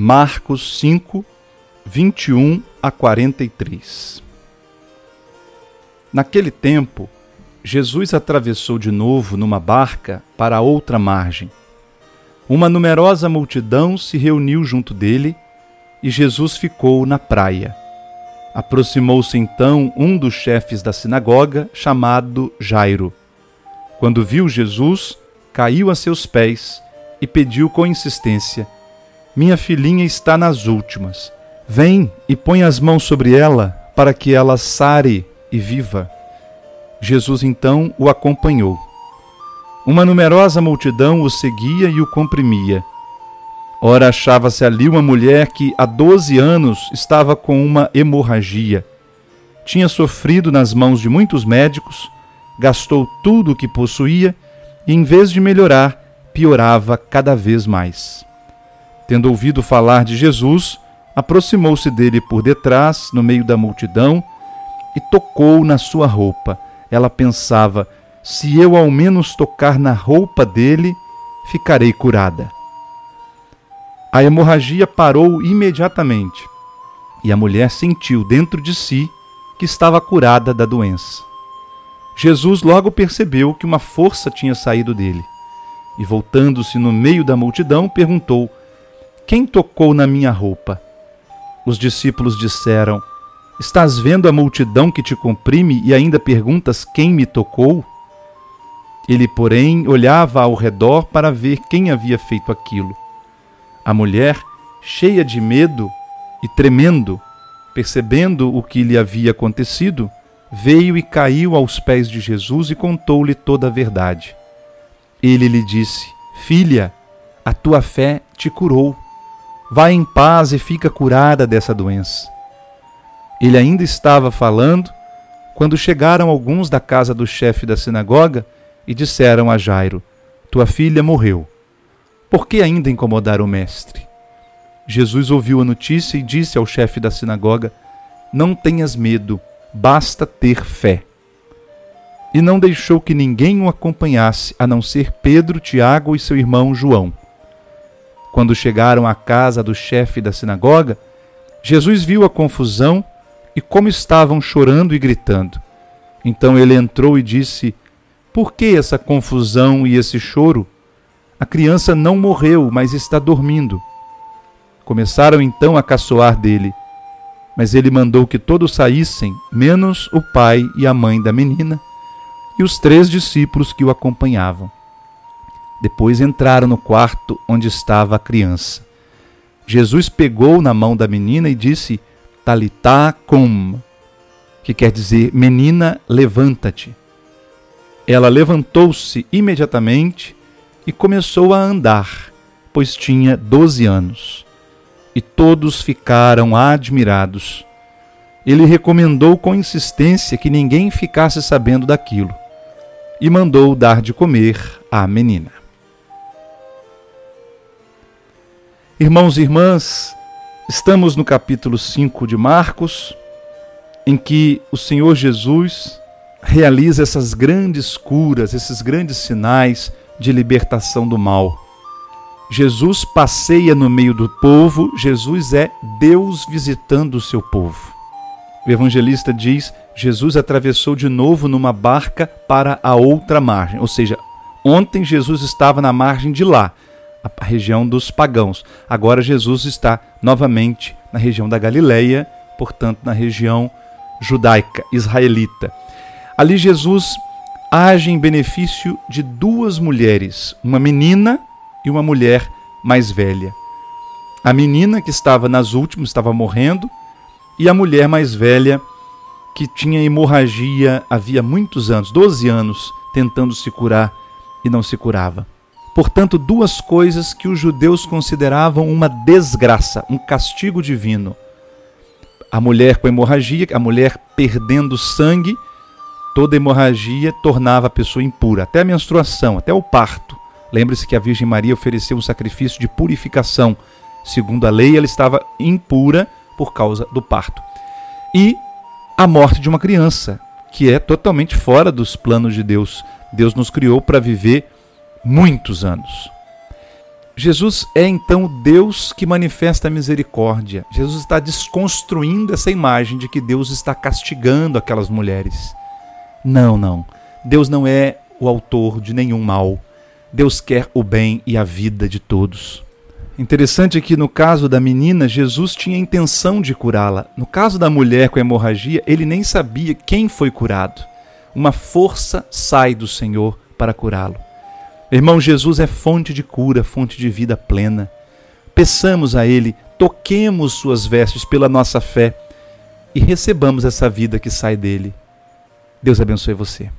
Marcos 5, 21 a 43. Naquele tempo, Jesus atravessou de novo numa barca para outra margem. Uma numerosa multidão se reuniu junto dele e Jesus ficou na praia. Aproximou-se então um dos chefes da sinagoga, chamado Jairo. Quando viu Jesus, caiu a seus pés e pediu com insistência: Minha filhinha está nas últimas. Vem e põe as mãos sobre ela, para que ela sare e viva. Jesus então o acompanhou. Uma numerosa multidão o seguia e o comprimia. Ora, achava-se ali uma mulher que há doze anos estava com uma hemorragia. Tinha sofrido nas mãos de muitos médicos, gastou tudo o que possuía e, em vez de melhorar, piorava cada vez mais. Tendo ouvido falar de Jesus, aproximou-se dele por detrás, no meio da multidão, e tocou na sua roupa. Ela pensava: se eu ao menos tocar na roupa dele, ficarei curada. A hemorragia parou imediatamente e a mulher sentiu dentro de si que estava curada da doença. Jesus logo percebeu que uma força tinha saído dele e, voltando-se no meio da multidão, perguntou: Quem tocou na minha roupa? Os discípulos disseram: Estás vendo a multidão que te comprime e ainda perguntas quem me tocou? Ele, porém, olhava ao redor para ver quem havia feito aquilo. A mulher, cheia de medo e tremendo, percebendo o que lhe havia acontecido, veio e caiu aos pés de Jesus e contou-lhe toda a verdade. Ele lhe disse: Filha, a tua fé te curou. Vá em paz e fica curada dessa doença. Ele ainda estava falando quando chegaram alguns da casa do chefe da sinagoga e disseram a Jairo: Tua filha morreu. Por que ainda incomodar o mestre? Jesus ouviu a notícia e disse ao chefe da sinagoga: Não tenhas medo basta ter fé. E não deixou que ninguém o acompanhasse, a não ser Pedro, Tiago e seu irmão João. Quando chegaram à casa do chefe da sinagoga, Jesus viu a confusão e como estavam chorando e gritando. Então ele entrou e disse: Por que essa confusão e esse choro? A criança não morreu, mas está dormindo. Começaram então a caçoar dele. Mas ele mandou que todos saíssem, menos o pai e a mãe da menina e os três discípulos que o acompanhavam. Depois entraram no quarto onde estava a criança. Jesus pegou na mão da menina e disse: Talitá cum, que quer dizer: Menina, levanta-te. Ela levantou-se imediatamente e começou a andar, pois tinha doze anos e todos ficaram admirados. Ele recomendou com insistência que ninguém ficasse sabendo daquilo e mandou dar de comer à menina. Irmãos e irmãs, estamos no capítulo 5 de Marcos, em que o Senhor Jesus realiza essas grandes curas, esses grandes sinais de libertação do mal. Jesus passeia no meio do povo, Jesus é Deus visitando o seu povo. O evangelista diz: Jesus atravessou de novo numa barca para a outra margem, ou seja, ontem Jesus estava na margem de lá, a região dos pagãos. Agora Jesus está novamente na região da Galileia, portanto, na região judaica, israelita. Ali Jesus age em benefício de duas mulheres, uma menina e uma mulher mais velha. A menina que estava nas últimas estava morrendo e a mulher mais velha que tinha hemorragia havia muitos anos, 12 anos, tentando se curar e não se curava. Portanto, duas coisas que os judeus consideravam uma desgraça, um castigo divino. A mulher com hemorragia, a mulher perdendo sangue, toda hemorragia tornava a pessoa impura, até a menstruação, até o parto. Lembre-se que a Virgem Maria ofereceu um sacrifício de purificação. Segundo a lei, ela estava impura por causa do parto. E a morte de uma criança, que é totalmente fora dos planos de Deus. Deus nos criou para viver muitos anos. Jesus é então o Deus que manifesta a misericórdia. Jesus está desconstruindo essa imagem de que Deus está castigando aquelas mulheres. Não, não. Deus não é o autor de nenhum mal. Deus quer o bem e a vida de todos. Interessante que no caso da menina, Jesus tinha a intenção de curá-la. No caso da mulher com hemorragia, ele nem sabia quem foi curado. Uma força sai do Senhor para curá-lo. Irmão, Jesus é fonte de cura, fonte de vida plena. Peçamos a Ele, toquemos Suas vestes pela nossa fé e recebamos essa vida que sai dele. Deus abençoe você.